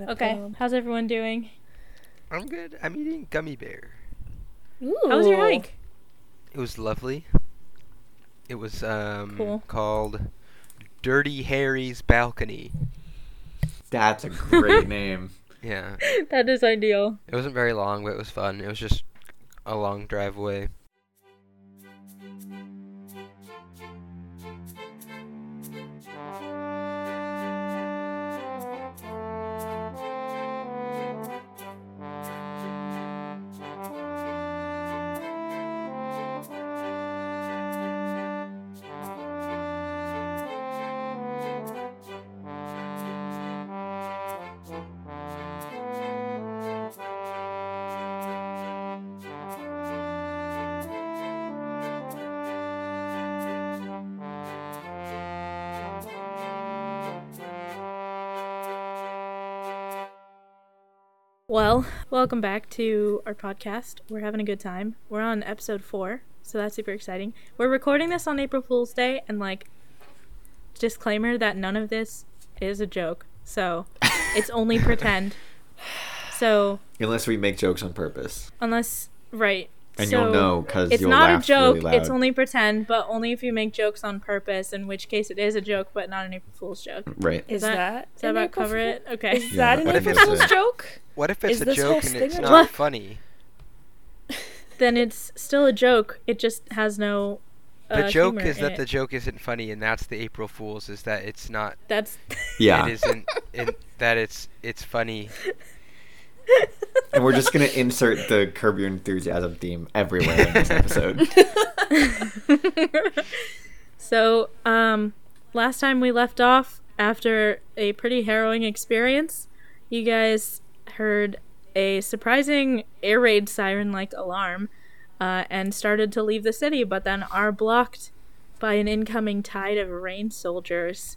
Okay, how's everyone doing? I'm good. I'm eating gummy bear. Ooh. How was your hike? It was lovely. It was um cool. called Dirty Harry's Balcony. That's a great name. Yeah. that is ideal. It wasn't very long, but it was fun. It was just a long drive Well, welcome back to our podcast. We're having a good time. We're on episode four, so that's super exciting. We're recording this on April Fool's Day, and like, disclaimer that none of this is a joke. So, it's only pretend. So, unless we make jokes on purpose, unless right, and so you'll know because it's you'll not a joke. really it's only pretend, but only if you make jokes on purpose. In which case, it is a joke, but not an April Fool's joke. right. Is that- that, Does that about April cover Fool- it? Okay. Is Yeah. that an What if April it's Fool's a- joke? What if it's Is a joke and it's not joke? funny? then it's still a joke. It just has no. The uh, joke humor is in that it. the joke isn't funny, and that's the April Fools. Is that it's not. That's Yeah, It isn't. it, that it's it's funny. and we're just gonna insert the Curb Your Enthusiasm theme everywhere in this episode. so. Um, last time we left off after a pretty harrowing experience, you guys heard a surprising air raid siren-like alarm, uh, and started to leave the city, but then are blocked by an incoming tide of Reine soldiers.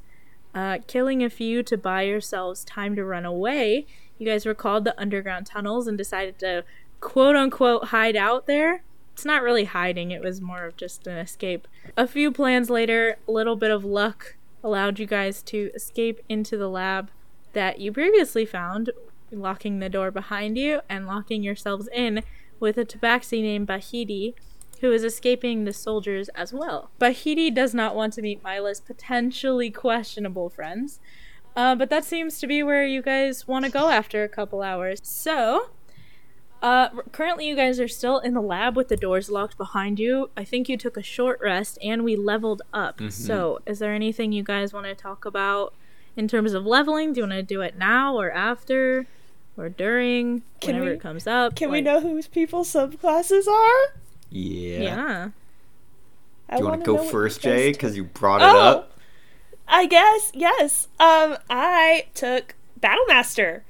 Uh, killing a few to buy yourselves time to run away, you guys recalled the underground tunnels and decided to quote unquote hide out there. It's not really hiding, it was more of just an escape. A few plans later, a little bit of luck allowed you guys to escape into the lab that you previously found, locking the door behind you and locking yourselves in with a tabaxi named Bahiti, who is escaping the soldiers as well. Bahiti does not want to meet Myla's potentially questionable friends, uh, but that seems to be where you guys want to go after a couple hours. So, uh, currently you guys are still in the lab with the doors locked behind you. I think you took a short rest and we leveled up. So, is there anything you guys want to talk about in terms of leveling? Do you want to do it now or after? Or during, Can whenever we- it comes up. Can we know whose people's subclasses are? Yeah. Yeah. Do you want wanna go first, Jay? Because you brought it Oh, up. I guess yes. Um, I took Battlemaster,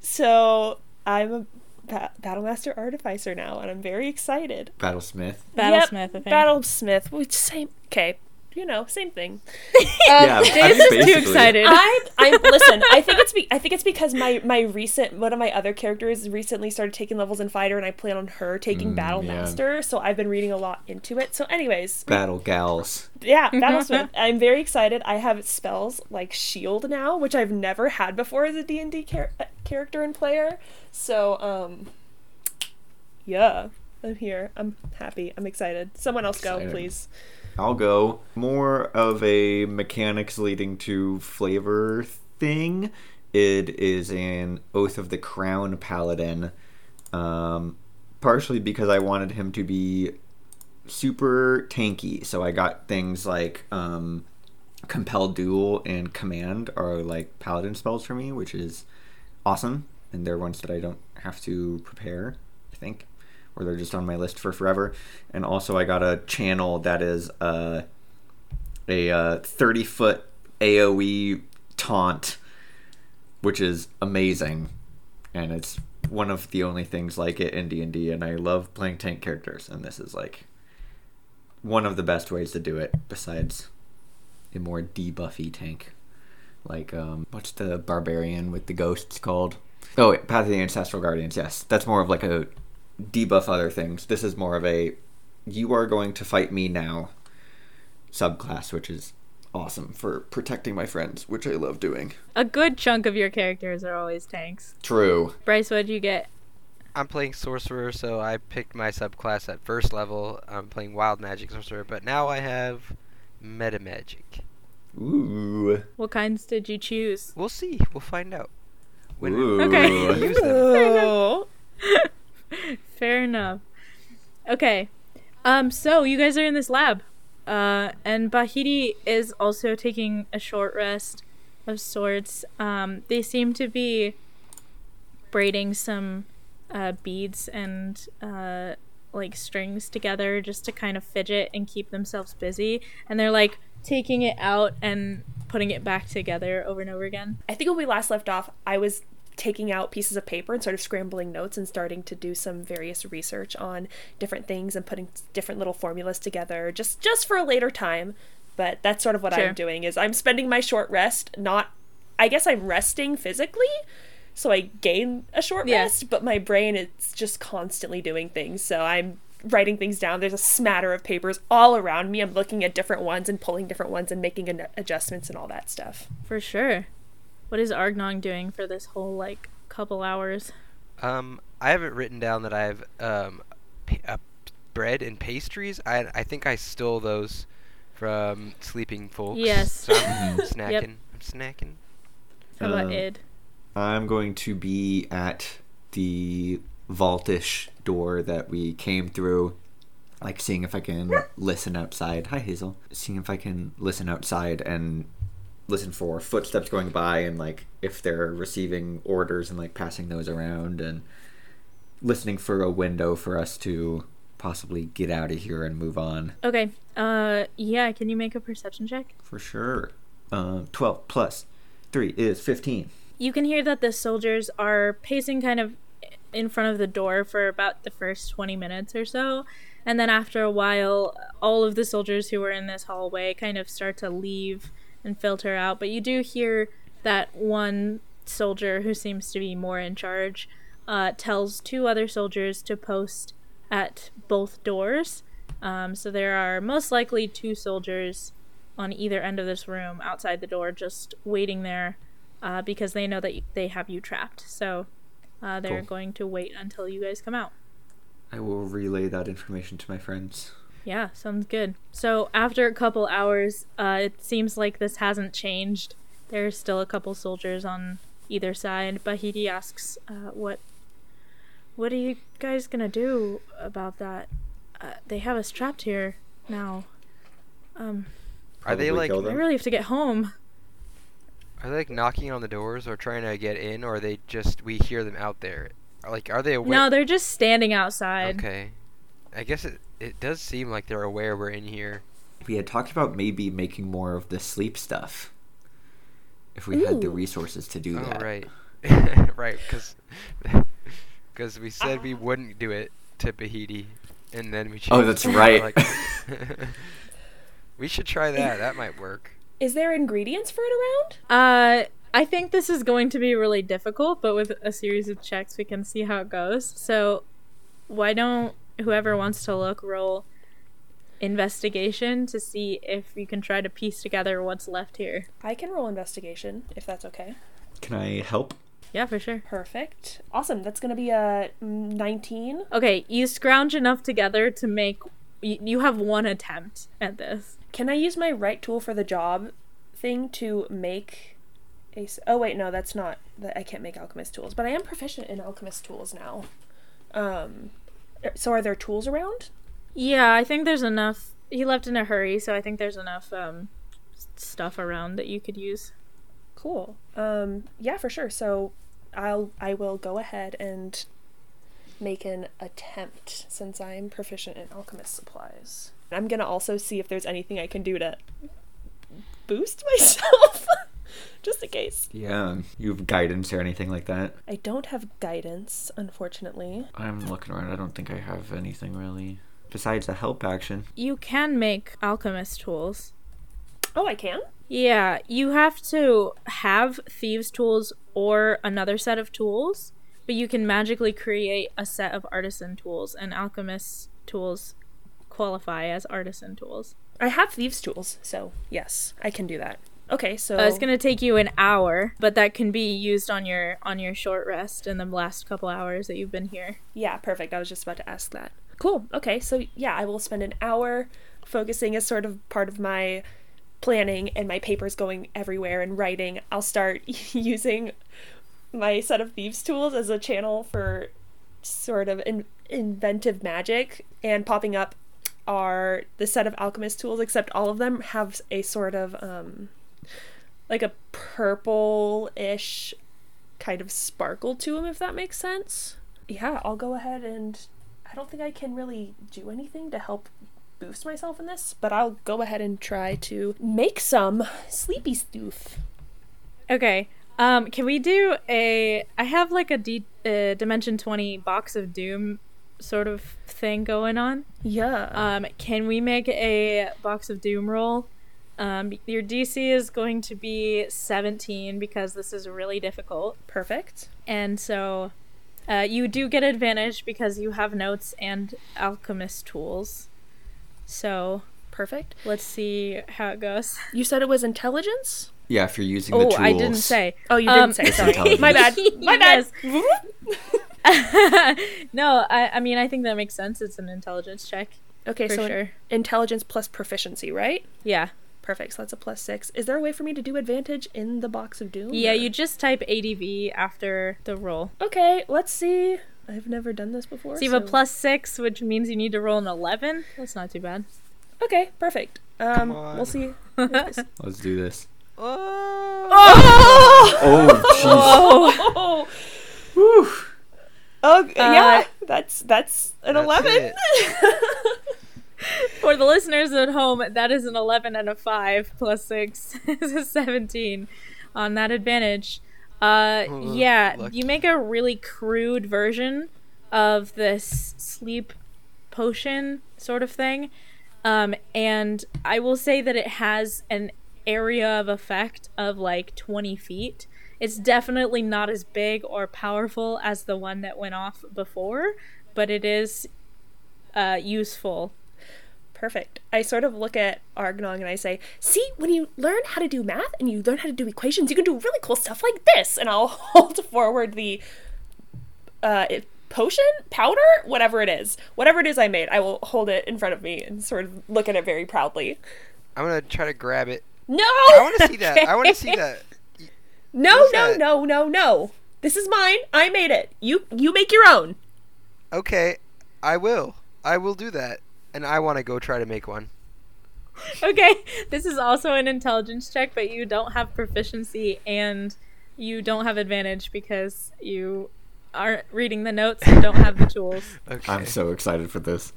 so I'm a ba- Battlemaster Artificer now, and I'm very excited. Battlesmith. Battlesmith, Yep, I think. Battlesmith, which same. Okay, you know, same thing. yeah, I Jay's mean, is too basically. excited. I'm. I'm. Listen, I think it's. Be, I think it's because my my recent one of my other characters recently started taking levels in fighter, and I plan on her taking Mm, yeah. Battlemaster. So I've been reading a lot into it. So, anyways, Battle gals. yeah, Battlesmith. I'm very excited. I have spells like Shield now, which I've never had before as a D and D uh, character and player. So, um, yeah, I'm here. I'm happy. I'm excited. Someone else go, please. I'll go. More of a mechanics leading to flavor thing. It is an Oath of the Crown Paladin. Um, partially because I wanted him to be super tanky. So I got things like um, Compel Duel and Command are like Paladin spells for me, which is awesome. And they're ones that I don't have to prepare, I think or they're just on my list for forever. And also, I got a channel that is uh, a uh, 30 foot AoE taunt, which is amazing, and it's one of the only things like it in D and D. And I love playing tank characters, and this is like one of the best ways to do it. Besides a more debuffy tank, like um, what's the barbarian with the ghosts called? Oh, wait, Path of the Ancestral Guardians. Yes, that's more of like a debuff other things. This is more of a you are going to fight me now subclass, which is awesome for protecting my friends, which I love doing. A good chunk of your characters are always tanks. True. Bryce, what did you get? I'm playing sorcerer, so I picked my subclass at first level. I'm playing wild magic sorcerer, but now I have meta magic. Ooh. What kinds did you choose? We'll see. We'll find out. When Ooh. Okay. use them. Fair enough. Okay. Um, so you guys are in this lab. Uh, and Bahiti is also taking a short rest of sorts. Um, they seem to be braiding some uh, beads and uh, like strings together just to kind of fidget and keep themselves busy. And they're like taking it out and putting it back together over and over again. I think when we last left off, I was taking out pieces of paper and sort of scrambling notes and starting to do some various research on different things and putting different little formulas together just just for a later time. But that's sort of what Sure. I'm doing is I'm spending my short rest not I guess I'm resting physically so I gain a short Yeah. rest, but my brain is just constantly doing things. So I'm writing things down. There's a smatter of papers all around me. I'm looking at different ones and pulling different ones and making an- adjustments and all that stuff. For sure. What is Arg'nong doing for this whole like couple hours? Um, I haven't written down that I have um, pa- uh, bread and pastries. I I think I stole those from sleeping folks. Yes. So I'm snacking. I'm snacking. How about Uh, Id? I'm going to be at the vaultish door that we came through, like seeing if I can listen outside. Hi, Hazel. Seeing if I can listen outside and listen for footsteps going by and like if they're receiving orders and like passing those around and listening for a window for us to possibly get out of here and move on. Okay. Uh, yeah. Can you make a perception check? For sure. Um, 12 plus 3 is 15. You can hear that the soldiers are pacing kind of in front of the door for about the first 20 minutes or so. And then after a while, all of the soldiers who were in this hallway kind of start to leave and filter out. But you do hear that one soldier who seems to be more in charge uh, tells two other soldiers to post at both doors. Um, so there are most likely two soldiers on either end of this room outside the door just waiting there uh, because they know that they have you trapped. So uh, they're Cool. going to wait until you guys come out. I will relay that information to my friends. Yeah, sounds good. So after a couple hours, uh, it seems like this hasn't changed. There's still a couple soldiers on either side. Bahiti asks, uh, "What? What are you guys gonna do about that? Uh, they have us trapped here now. Um, Are they like kill I them. really have to get home. are they like knocking on the doors or trying to get in, or are they just we hear them out there? Like, are they aware? No, they're just standing outside. Okay. I guess it it does seem like they're aware we're in here. We had talked about maybe making more of the sleep stuff. If we had the resources to do Oh that. right, right, because because we said we wouldn't do it to Bahiti, and then we. Oh, that's right. Like- we should try that. That might work. Is there ingredients for it around? Uh, I think this is going to be really difficult, but with a series of checks, we can see how it goes. So, why don't whoever wants to look roll investigation to see if you can try to piece together what's left here? I can roll investigation if that's okay. Can I help? Yeah, for sure. Perfect. Awesome. That's going to be a 19. Okay, you scrounge enough together to make. You, you have one attempt at this. Can I use my right tool for the job thing to make a Oh wait, no, that's not that I can't make alchemist tools, but I am proficient in alchemist tools now. Um so are there tools around? Yeah, I think there's enough. He left in a hurry, so I think there's enough um, stuff around that you could use. Cool. Um yeah, for sure. So I'll I will go ahead and make an attempt since I'm proficient in alchemist supplies. I'm going to also see if there's anything I can do to boost myself just in case. Yeah. You have guidance or anything like that? I don't have guidance, unfortunately. I'm looking around. I don't think I have anything really. Besides a help action. You can make alchemist tools. Oh, I can? Yeah, you have to have thieves' tools or another set of tools, but you can magically create a set of artisan tools, and alchemist tools qualify as artisan tools. I have thieves' tools, so yes, I can do that. Okay, so Uh, it's gonna take you an hour, but that can be used on your on your short rest in the last couple hours that you've been here. Yeah, perfect. I was just about to ask that. Cool. Okay, so yeah, I will spend an hour focusing as sort of part of my planning and my papers going everywhere and writing. I'll start using my set of thieves tools as a channel for sort of in- inventive magic and popping up are the set of alchemist tools except all of them have a sort of um like a purple-ish kind of sparkle to them if that makes sense yeah i'll go ahead and i don't think i can really do anything to help boost myself in this but i'll go ahead and try to make some sleepy stoof Okay. Um, can we do a? I have like a D, uh, Dimension Twenty box of Doom sort of thing going on. yeah Um, can we make a box of Doom roll? Um, your DC is going to be 17 because this is really difficult. perfect And so uh, you do get advantage because you have notes and alchemist tools. So perfect let's see how it goes. you said it was intelligence Yeah, if you're using the Oh, tools. I didn't say. oh you Um, didn't say sorry my bad my bad no, I, I mean, I think that makes sense. It's an intelligence check. okay For so sure. intelligence plus proficiency right Yeah. Perfect so that's a plus six is there a way for me to do advantage in the box of doom Yeah, or- you just type ADV after the roll. Okay, let's see. I've never done this before. So you have a plus six, which means you need to roll an 11. That's not too bad. Okay, perfect. Um, we'll see. Let's do this. Oh, Oh! Oh, jeez. Oh, Uh, yeah, that's that's an That's eleven. For the listeners at home, that is an 11 and a 5 plus 6 is a 17 on that advantage. Uh, Oh, yeah, you make a really crude version of this sleep potion sort of thing. Um, and I will say that it has an area of effect of like 20 feet. It's definitely not as big or powerful as the one that went off before, but it is uh, useful Perfect. I sort of look at Arg'nong and I say, "See, when you learn how to do math and you learn how to do equations, you can do really cool stuff like this." And I'll hold forward the uh, it, potion, powder, whatever it is, whatever it is I made. I will hold it in front of me and sort of look at it very proudly. I'm gonna try to grab it. No, I want to see that. I want to see that. No, no, that? no, no, no. This is mine. I made it. You you make your own. Okay, I will. I will do that. And I want to go try to make one. Okay, this is also an intelligence check, but you don't have proficiency and you don't have advantage because you aren't reading the notes and don't have the tools. Okay. I'm so excited for this.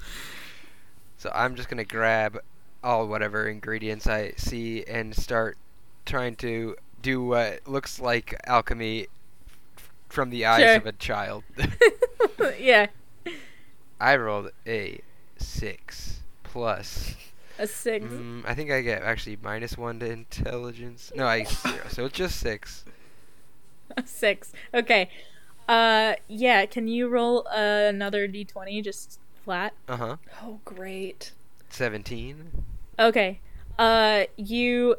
So I'm just gonna grab all whatever ingredients I see and start trying to do what looks like alchemy f- from the eyes Sure. of a child. yeah, I rolled a six plus. a six. Mm, I think I get actually minus one to intelligence. No, I zero. So it's just six. A six. Okay. Uh, yeah. Can you roll uh, another d20 just flat? Uh huh. Oh, great. Seventeen. Okay. Uh, you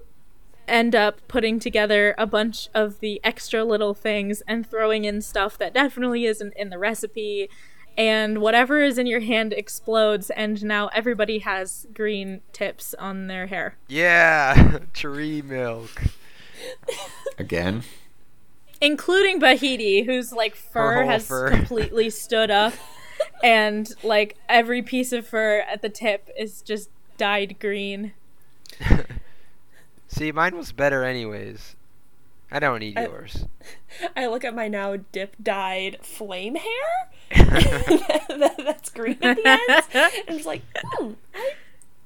end up putting together a bunch of the extra little things and throwing in stuff that definitely isn't in the recipe. And whatever is in your hand explodes, and now everybody has green tips on their hair. Yeah, tree milk. Again. Including Bahiti, whose like fur has fur. completely stood up, and like every piece of fur at the tip is just dyed green. See, mine was better anyways. I don't need I- yours. I look at my now dip dyed flame hair. That- That's green at the ends. And I'm just like, hmm, I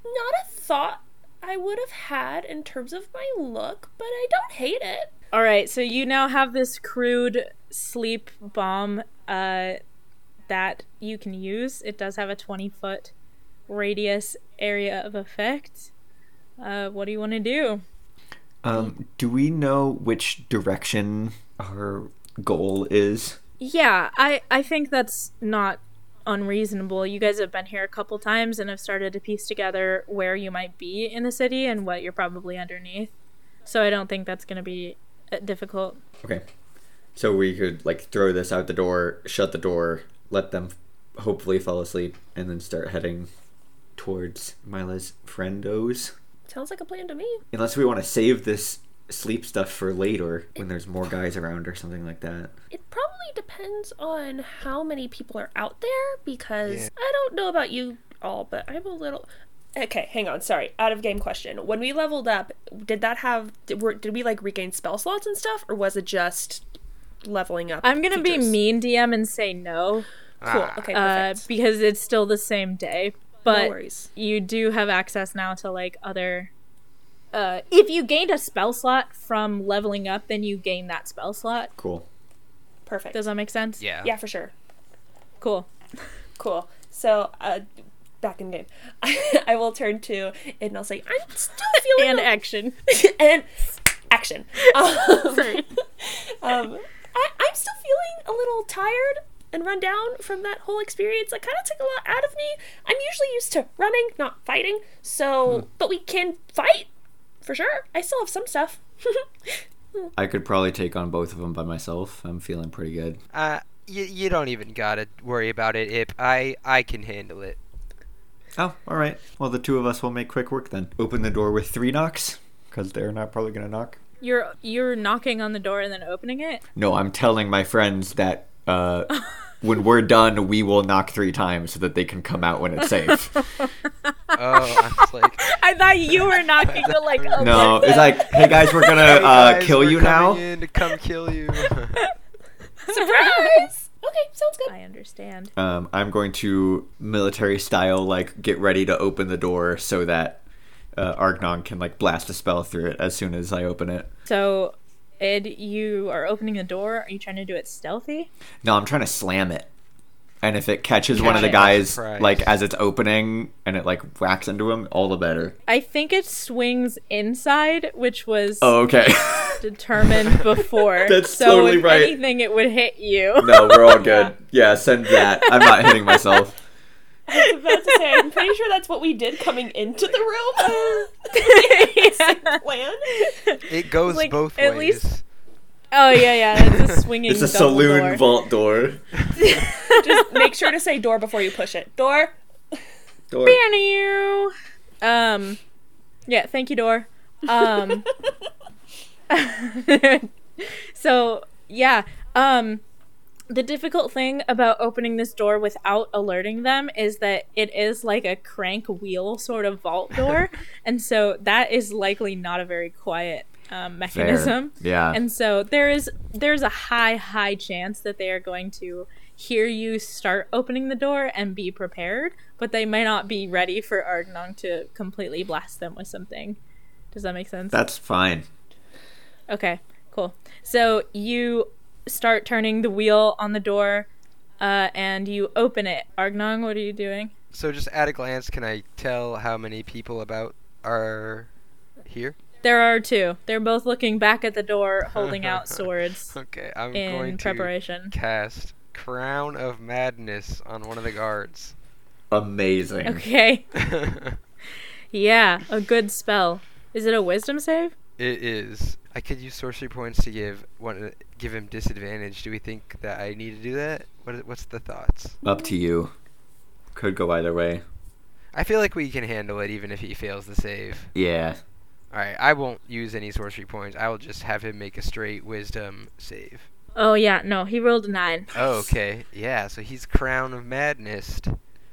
not a thought I would have had in terms of my look, but I don't hate it. All right, so you now have this crude sleep bomb uh, that you can use. It does have a 20 foot radius area of effect. Uh, what do you want to do? Um, do we know which direction our goal is? Yeah, I, I think that's not unreasonable. You guys have been here a couple times and have started to piece together where you might be in the city and what you're probably underneath. So I don't think that's going to be uh, difficult. Okay. So we could like throw this out the door, shut the door, let them hopefully fall asleep, and then start heading towards Myla's friendos. Sounds like a plan to me. Unless we want to save this sleep stuff for later when there's more guys around or something like that. It probably depends on how many people are out there because Yeah. I don't know about you all, but I'm a little. Okay, hang on. Sorry, out of game question. When we leveled up, did that have did, were, did we like regain spell slots and stuff, or was it just leveling up? I'm going to be mean DM and say no Cool. Ah. Okay, uh, perfect. because it's still the same day. No But worries. you do have access now to like other uh, if you gained a spell slot from leveling up, then you gain that spell slot. Cool. Perfect. Does that make sense? Yeah. yeah, for sure. Cool. Cool. So, uh, back in game, I will turn to it and I'll say, I'm still feeling And a- action. and action. Um, Sorry. um, I, I'm still feeling a little tired and run down from that whole experience. It kind of took a lot out of me. I'm usually used to running, not fighting. So, but we can fight for sure. I still have some stuff. I could probably take on both of them by myself. I'm feeling pretty good. Uh, you, you don't even gotta worry about it, Id. I I can handle it. Oh, all right. Well, the two of us will make quick work then. Open the door with three knocks, because they're not probably gonna knock. You're you're knocking on the door and then opening it. No, I'm telling my friends that uh, when we're done, we will knock three times so that they can come out when it's safe. Oh, I was like, I thought you were knocking to like open no, it's like, hey guys, we're gonna "Hey, uh, kill we're you now. In to come kill you. Surprise! okay, sounds good. I understand. Um, I'm going to military style, like get ready to open the door so that uh, Arg'nong can like blast a spell through it as soon as I open it. So, Id, you are opening the door. Are you trying to do it stealthy? No, I'm trying to slam it. And if it catches one of the it. guys, Surprise. like as it's opening, and it like whacks into him, all the better. I think it swings inside, which was Oh, okay. determined before. That's so totally if right. anything, it would hit you. no, we're all good. Yeah, send that. I'm not hitting myself. I was about to say, I'm pretty sure that's what we did coming into the room. Yeah. Plan. it goes Like, both at ways. least- Oh yeah, yeah. It's a swinging. It's a saloon door. vault door. Just make sure to say door before you push it. Door. Door. Banner. Um, yeah. Thank you, door. Um, so yeah. Um, the difficult thing about opening this door without alerting them is that it is like a crank wheel sort of vault door, and so that is likely not a very quiet um, Fair. mechanism. Yeah. And so there is there's a high high chance that they are going to hear you start opening the door and be prepared, but they might not be ready for Arg'nong to completely blast them with something. Does that make sense? That's fine. Okay, cool. So you start turning the wheel on the door, uh, and you open it. Arg'nong, what are you doing? So just at a glance, can I tell how many people about are here? There are two. They're both looking back at the door, holding out swords Okay, I'm in going to preparation. cast Crown of Madness on one of the guards. Amazing. Okay. Yeah, a good spell. Is it a wisdom save? It is. I could use sorcery points to give one give him disadvantage. Do we think that I need to do that? What is, what's the thoughts? Up to you. Could go either way. I feel like we can handle it even if he fails the save. Yeah. All right, I won't use any sorcery points. I will just have him make a straight wisdom save. Oh yeah, no, he rolled a nine. Oh, okay. Yeah, so he's Crown of Madness.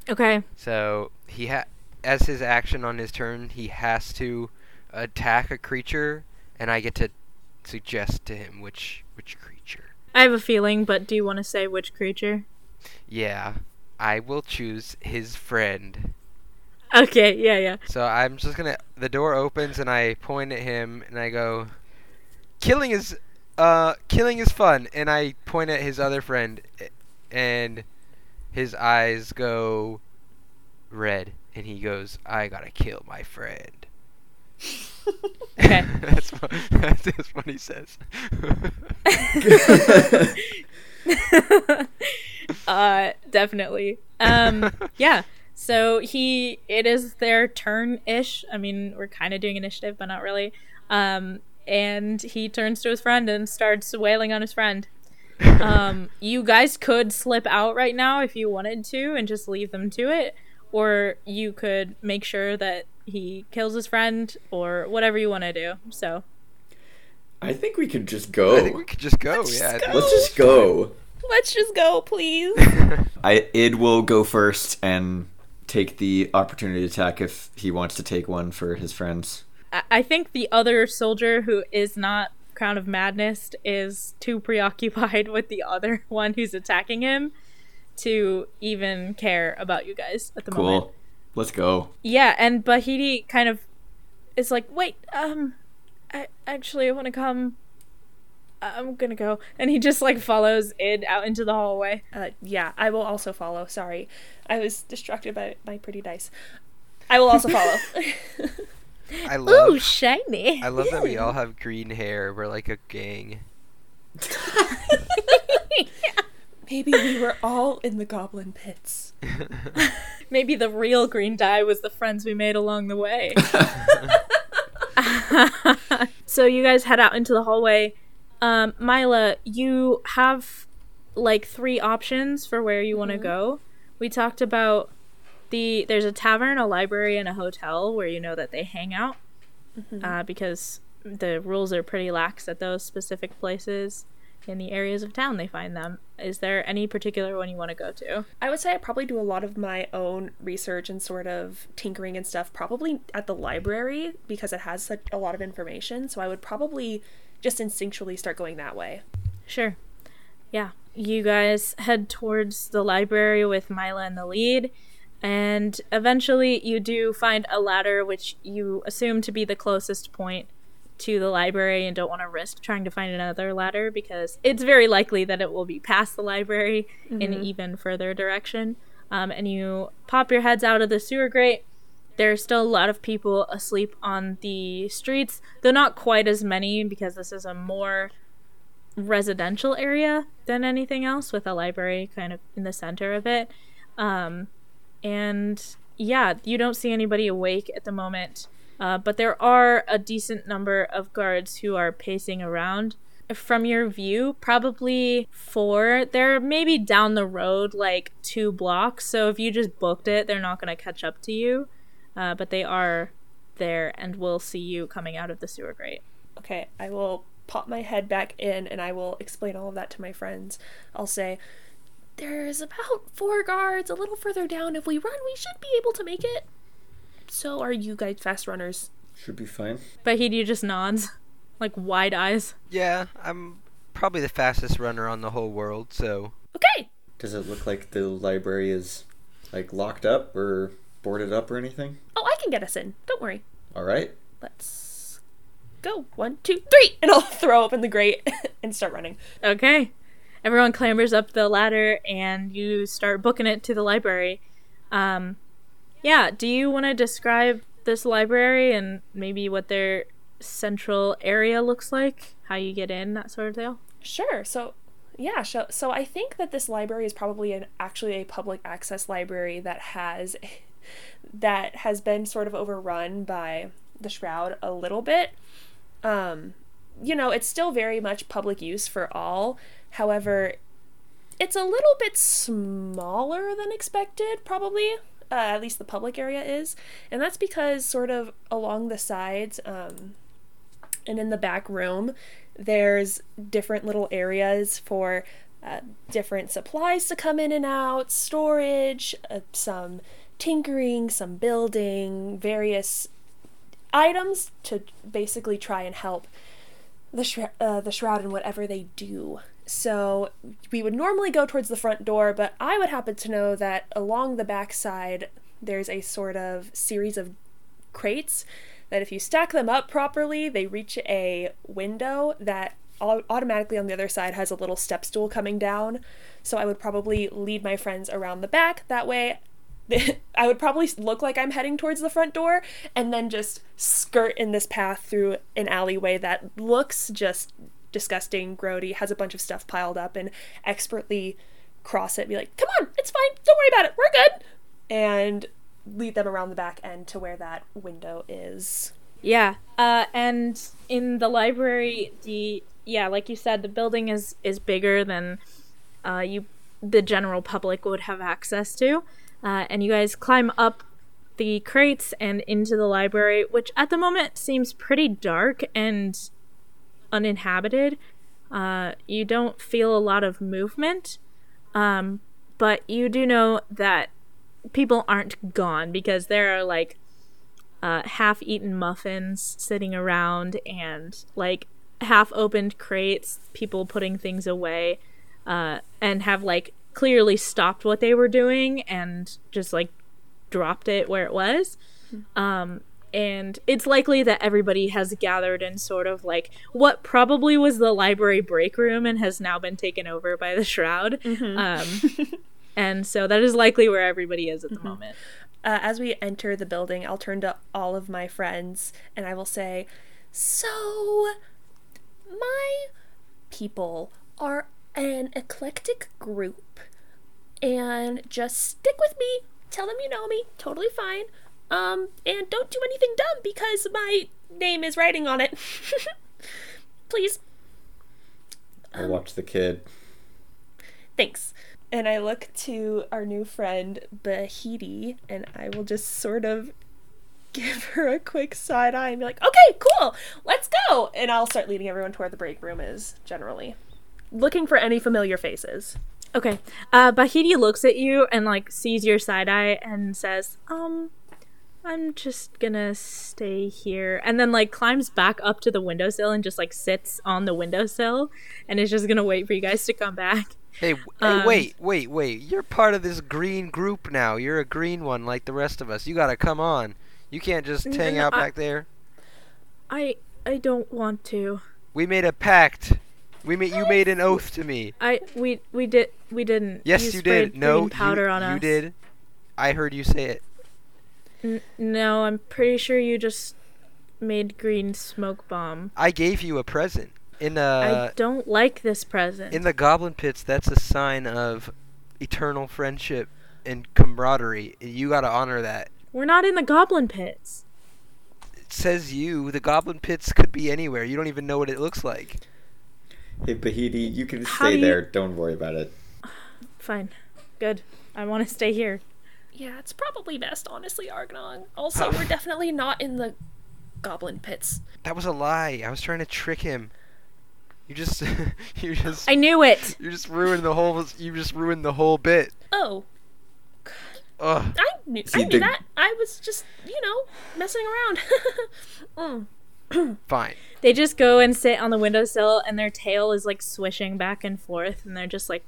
Okay. So he ha as his action on his turn, he has to attack a creature, and I get to suggest to him which which creature. I have a feeling, but do you want to say which creature? Yeah, I will choose his friend. Okay, yeah, yeah. So I'm just gonna. The door opens and I point at him and I go, "Killing is, uh, killing is fun." And I point at his other friend, and his eyes go red, and he goes, "I gotta kill my friend." Okay. that's, what, that's what he says. uh, definitely. um, yeah. So he, it is their turn ish. I mean, we're kind of doing initiative, but not really. Um, and he turns to his friend and starts wailing on his friend. Um, you guys could slip out right now if you wanted to and just leave them to it, or you could make sure that he kills his friend or whatever you want to do. So I think we could just go. I think we could just go. Let's yeah. just go. Let's just go. Let's just go, please. I Id will go first and take the opportunity to attack if he wants to take one for his friends. I- I think the other soldier who is not Crown of Madness is too preoccupied with the other one who's attacking him to even care about you guys at the moment. Cool. Let's go. Yeah, and Bahiti kind of is like, "Wait, um, I actually I want to come. I'm gonna go," and he just like follows Id out into the hallway. Uh, yeah, I will also follow. Sorry, I was distracted by my pretty dice. I will also follow. I love. Ooh, shiny! I love that we all have green hair. We're like a gang. Maybe we were all in the goblin pits. Maybe the real green dye was the friends we made along the way. so you guys head out into the hallway. Um, Myla, you have like three options for where you want to go. We talked about the there's a tavern, a library, and a hotel where you know that they hang out uh, because the rules are pretty lax at those specific places in the areas of town they find them. Is there any particular one you want to go to? I would say I probably do a lot of my own research and sort of tinkering and stuff probably at the library because it has such a lot of information. So I would probably just instinctually start going that way. Sure. Yeah. You guys head towards the library with Myla in the lead, and eventually you do find a ladder which you assume to be the closest point to the library and don't want to risk trying to find another ladder because it's very likely that it will be past the library in an even further direction. Um, and you pop your heads out of the sewer grate. There's still a lot of people asleep on the streets, though not quite as many because this is a more residential area than anything else with a library kind of in the center of it. Um, and yeah, you don't see anybody awake at the moment, uh, but there are a decent number of guards who are pacing around. From your view, probably four. They're maybe down the road like two blocks, so if you just booked it, they're not going to catch up to you. Uh, but they are there and will see you coming out of the sewer grate. Okay, I will pop my head back in and I will explain all of that to my friends. I'll say, There's about four guards a little further down. If we run, we should be able to make it. So are you guys fast runners? Should be fine. But he just nods, like wide eyes. Yeah, I'm probably the fastest runner on the whole world. So Okay! Does it look like the library is like locked up or boarded up or anything? Oh, I can get us in. Don't worry. All right. Let's go. One, two, three! And I'll throw open the grate and start running. Okay. Everyone clambers up the ladder and you start booking it to the library. Um, yeah, do you want to describe this library and maybe what their central area looks like? How you get in, that sort of deal? Sure. So, yeah. So, so I think that this library is probably an actually a public access library that has that has been sort of overrun by the shroud a little bit. Um, you know, it's still very much public use for all. However, it's a little bit smaller than expected, probably. Uh, at least the public area is, and that's because sort of along the sides, um, and in the back room, there's different little areas for uh, different supplies to come in and out, storage, uh, some tinkering, some building, various items to basically try and help the uh, the shroud in whatever they do. So we would normally go towards the front door, but I would happen to know that along the back side there's a sort of series of crates that if you stack them up properly, they reach a window that automatically on the other side has a little step stool coming down. So I would probably lead my friends around the back. That way, I would probably look like I'm heading towards the front door and then just skirt in this path through an alleyway that looks just disgusting, grody, has a bunch of stuff piled up, and expertly cross it, be like, come on, it's fine. Don't worry about it. We're good. And lead them around the back end to where that window is. Yeah. Uh, and in the library, the yeah, like you said, the building is is bigger than uh, you the general public would have access to. Uh, and you guys climb up the crates and into the library, which at the moment seems pretty dark and uninhabited. Uh, you don't feel a lot of movement, um, but you do know that people aren't gone because there are like uh, half eaten muffins sitting around and like half opened crates, people putting things away, uh, and have like clearly stopped what they were doing and just like dropped it where it was. Um, and it's likely that everybody has gathered in sort of like what probably was the library break room and has now been taken over by the shroud. Um, and so that is likely where everybody is at the moment. Uh, as we enter the building, I'll turn to all of my friends and I will say, So, my people are an eclectic group. And just stick with me, tell them you know me, totally fine. Um, and don't do anything dumb because my name is writing on it. Please. I watch the kid. Thanks. And I look to our new friend, Bahiti, and I will just sort of give her a quick side eye and be like, okay, cool, let's go. And I'll start leading everyone to where the break room is, generally. Looking for any familiar faces. Okay. Uh, Bahiti looks at you and like sees your side eye and says, "Um, I'm just gonna stay here," and then like climbs back up to the windowsill and just like sits on the windowsill and is just gonna wait for you guys to come back. Hey, w- hey, Um, wait, wait, wait. You're part of this green group now. You're a green one like the rest of us. You gotta come on. You can't just hang out I- back there. I I don't want to. We made a pact. We made you made an oath to me. I we we did we didn't. Yes, you, did. No, powder you, on you us. did. I heard you say it. N- no, I'm pretty sure you just made green smoke bomb. I gave you a present. In I uh don't like this present. in the goblin pits, that's a sign of eternal friendship and camaraderie. You gotta honor that. We're not in the goblin pits. It says you. The goblin pits could be anywhere. You don't even know what it looks like. Hey, Bahiti, you can How stay do you- there. Don't worry about it. Fine. Good. I want to stay here. Yeah, it's probably best, honestly, Arg'nong. Also, we're definitely not in the goblin pits. That was a lie. I was trying to trick him. You just, you just, I knew it. you just ruined the whole. You just ruined the whole bit. Oh, Ugh. I knew, See, I knew the- that. I was just, you know, messing around. mm. Fine. They just go and sit on the windowsill, and their tail is like swishing back and forth, and they're just like,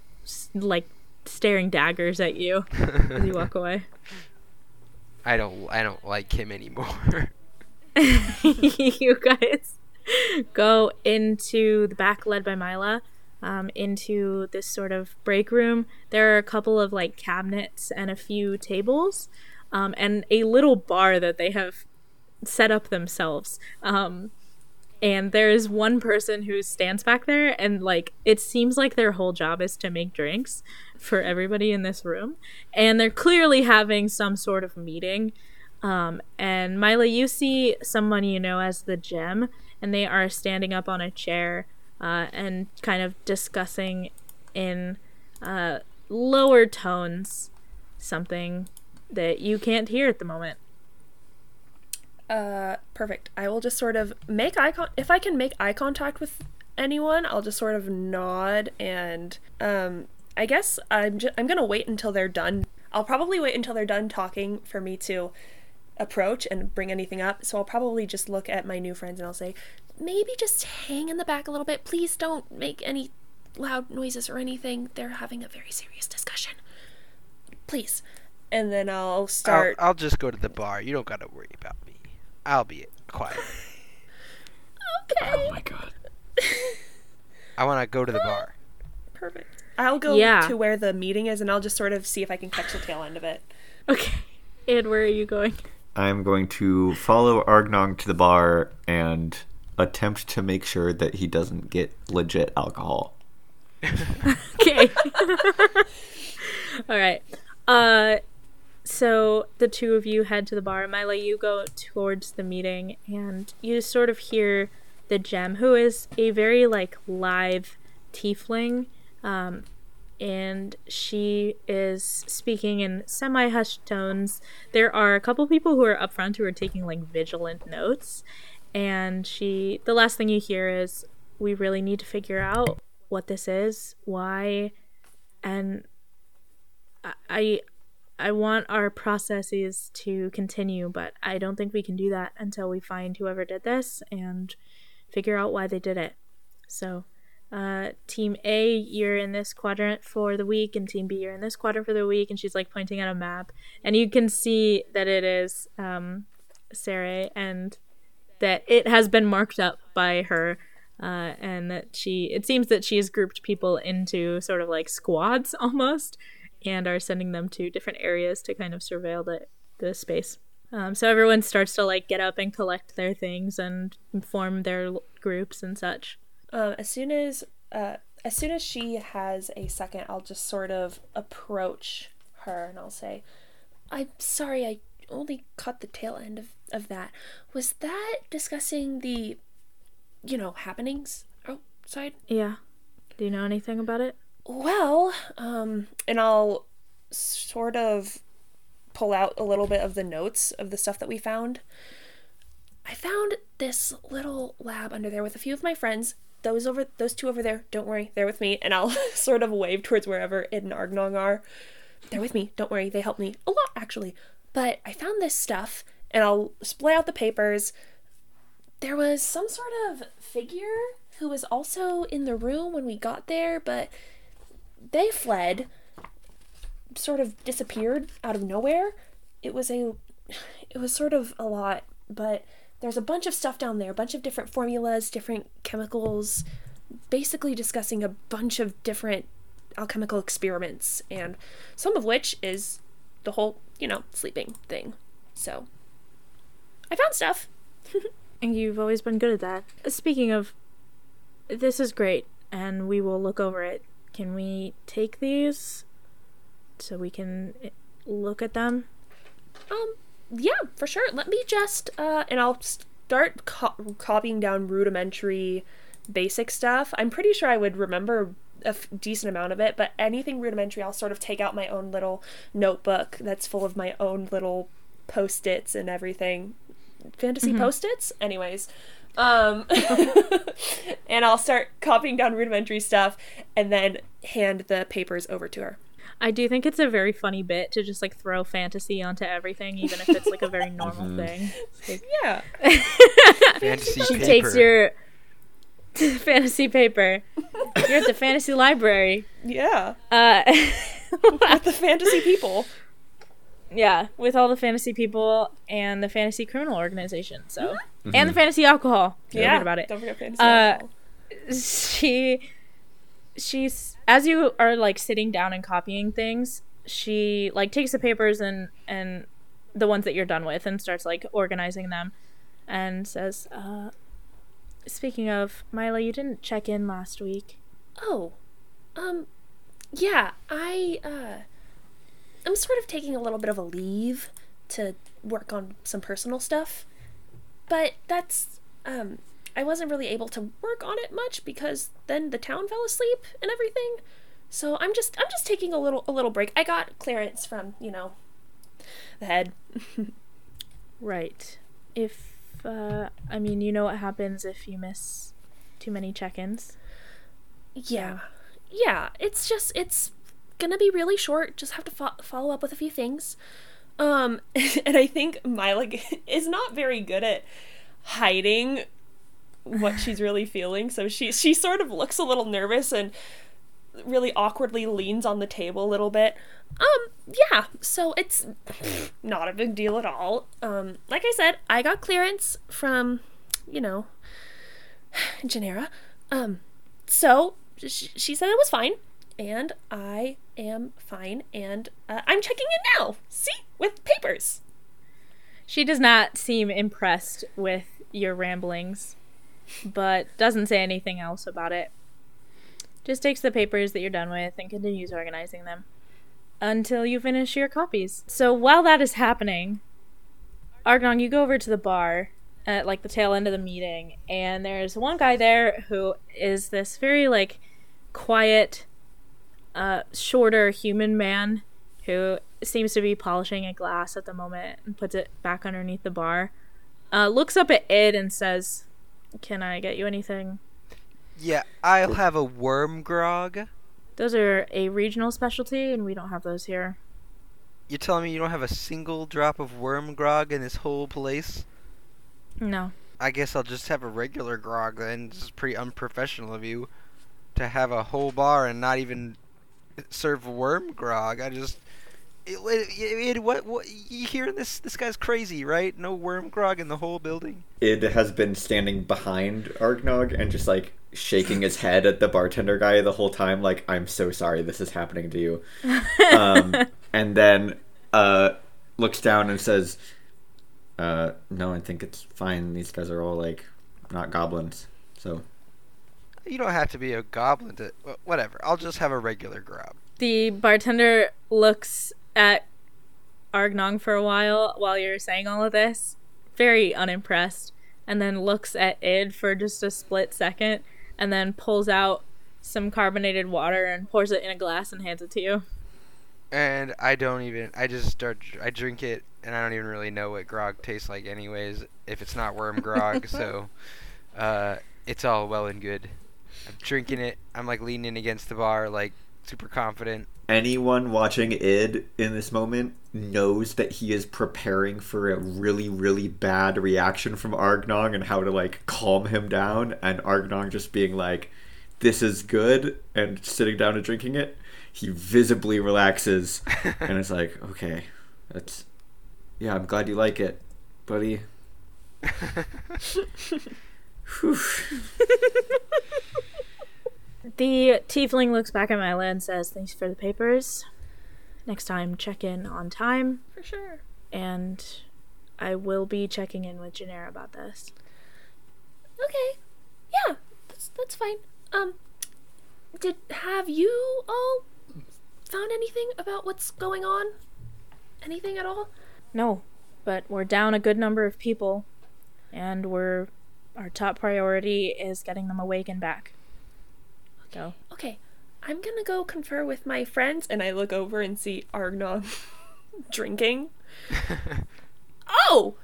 like staring daggers at you as you walk away. I don't. I don't like him anymore. you guys go into the back, led by Myla, um, into this sort of break room. There are a couple of like cabinets and a few tables, um, and a little bar that they have set up themselves. Um, and there is one person who stands back there, and like it seems like their whole job is to make drinks for everybody in this room, and they're clearly having some sort of meeting. Um, and Myla, you see someone you know as the gem, and they are standing up on a chair uh, and kind of discussing in uh, lower tones something that you can't hear at the moment. Uh, perfect. I will just sort of make eye con- if I can make eye contact with anyone, I'll just sort of nod and um I guess I'm ju- I'm going to wait until they're done. I'll probably wait until they're done talking for me to approach and bring anything up. So I'll probably just look at my new friends and I'll say, "Maybe just hang in the back a little bit. Please don't make any loud noises or anything. They're having a very serious discussion. Please." And then I'll I'll, start I'll just go to the bar. You don't gotta worry about me. I'll be quiet. Okay. Oh my god. I want to go to the bar. Perfect. I'll go Yeah. to where the meeting is and I'll just sort of see if I can catch the tail end of it. Okay. And where are you going? I'm going to follow Arg'nong to the bar and attempt to make sure that he doesn't get legit alcohol. Okay. All right. Uh so the two of you head to the bar, Myla, you go towards the meeting and you sort of hear the gem, who is a very like live tiefling, um, and she is speaking in semi hushed tones. There are a couple people who are up front who are taking like vigilant notes, and she the last thing you hear is we really need to figure out what this is, why, and I I want our processes to continue, but I don't think we can do that until we find whoever did this and figure out why they did it. So, uh, team A, you're in this quadrant for the week, and team B, you're in this quadrant for the week. And she's like pointing at a map, and you can see that it is um, Sarah, and that it has been marked up by her. Uh, and that she, it seems that she has grouped people into sort of like squads almost, and are sending them to different areas to kind of surveil the, the space. Um, so everyone starts to like get up and collect their things and form their groups and such. Um, as soon as uh, as soon as she has a second, I'll just sort of approach her and I'll say, "I'm sorry, I only caught the tail end of of that. Was that discussing the, you know, happenings outside?" Yeah. Do you know anything about it? Well, um, and I'll sort of pull out a little bit of the notes of the stuff that we found. I found this little lab under there with a few of my friends. Those over, those two over there. Don't worry, they're with me. And I'll sort of wave towards wherever Id and Arg'nong are. They're with me. Don't worry, they helped me a lot actually. But I found this stuff, and I'll splay out the papers. There was some sort of figure who was also in the room when we got there, but they fled, sort of disappeared out of nowhere. It was a it was sort of a lot, but there's a bunch of stuff down there, a bunch of different formulas, different chemicals, basically discussing a bunch of different alchemical experiments and some of which is the whole, you know, sleeping thing. So I found stuff. And you've always been good at that. Speaking of, this is great, and we will look over it. Can we take these so we can eh, look at them? Um, yeah, for sure. Let me just, uh, and I'll start co- copying down rudimentary basic stuff. I'm pretty sure I would remember a f- decent amount of it, but anything rudimentary, I'll sort of take out my own little notebook that's full of my own little post its and everything. Fantasy post its? Anyways. Um, and I'll start copying down rudimentary stuff and then hand the papers over to her. I do think it's a very funny bit to just like throw fantasy onto everything, even if it's like a very normal thing. Like- Yeah. Fantasy paper. she paper. takes your fantasy paper. You're at the fantasy library. Yeah. Uh, With the fantasy people. yeah, with all the fantasy people and the fantasy criminal organization. So, and the fantasy alcohol. Don't yeah. forget about it. Don't forget fantasy. Uh, alcohol. she she's as you are like sitting down and copying things she like takes the papers and and the ones that you're done with and starts like organizing them and says uh speaking of Myla you didn't check in last week Oh, um, yeah, I, uh, I'm sort of taking a little bit of a leave to work on some personal stuff. But that's, um, I wasn't really able to work on it much because then the town fell asleep and everything. So I'm just, I'm just taking a little, a little break. I got clearance from, you know, the head. right if uh i mean you know what happens if you miss too many check-ins Yeah. Yeah, it's just it's gonna be really short. Just have to fo- follow up with a few things. Um and I think Myla is not very good at hiding what she's really feeling. So she she sort of looks a little nervous and really awkwardly leans on the table a little bit. Um yeah, so it's not a big deal at all. Um like I said, I got clearance from, you know, Genera. Um so sh- she said it was fine and i am fine and uh, i'm checking in now see with papers She does not seem impressed with your ramblings, but doesn't say anything else about it. Just takes the papers that you're done with and continues organizing them. until you finish your copies. So while that is happening, Arg'nong, you go over to the bar at like the tail end of the meeting, and there's one guy there who is this very like quiet, uh, shorter human man who seems to be polishing a glass at the moment and puts it back underneath the bar. Uh, looks up at Id and says, "Can I get you anything?" Yeah, I'll have a worm grog. Those are a regional specialty, and we don't have those here. You're telling me you don't have a single drop of worm grog in this whole place? No. I guess I'll just have a regular grog then. This is pretty unprofessional of you to have a whole bar and not even serve worm grog. I just. It, it, it, what what you hearing this? This guy's crazy, right? No worm grog in the whole building. Id has been standing behind Arg'nong and just like shaking his head at the bartender guy the whole time, like I'm so sorry this is happening to you. um, and then uh, looks down and says, uh, "No, I think it's fine. These guys are all like not goblins, so." You don't have to be a goblin to whatever. I'll just have a regular grog. The bartender looks at Arg'nong for a while while you're saying all of this, very unimpressed, and then looks at Id for just a split second, and then pulls out some carbonated water and pours it in a glass and hands it to you. And I don't even. I just start. I drink it, and I don't even really know what grog tastes like, anyways. If it's not worm grog, so uh, it's all well and good. I'm drinking it. I'm like leaning against the bar, like super confident. Anyone watching id in this moment knows that he is preparing for a really, really bad reaction from Arg'nong and how to like calm him down, and Arg'nong just being like, "This is good," and sitting down and drinking it. He visibly relaxes and is like, "Okay, that's yeah. I'm glad you like it, buddy." The tiefling looks back at Myla and says, Thanks for the papers. Next time, check in on time, For sure. and I will be checking in with Janera about this. Okay. Yeah, that's that's fine. Um did have you all found anything about what's going on? Anything at all? No, but we're down a good number of people, and we're our top priority is getting them awake and back. So Okay. I'm gonna go confer with my friends and I look over and see Arg'nong drinking. Oh!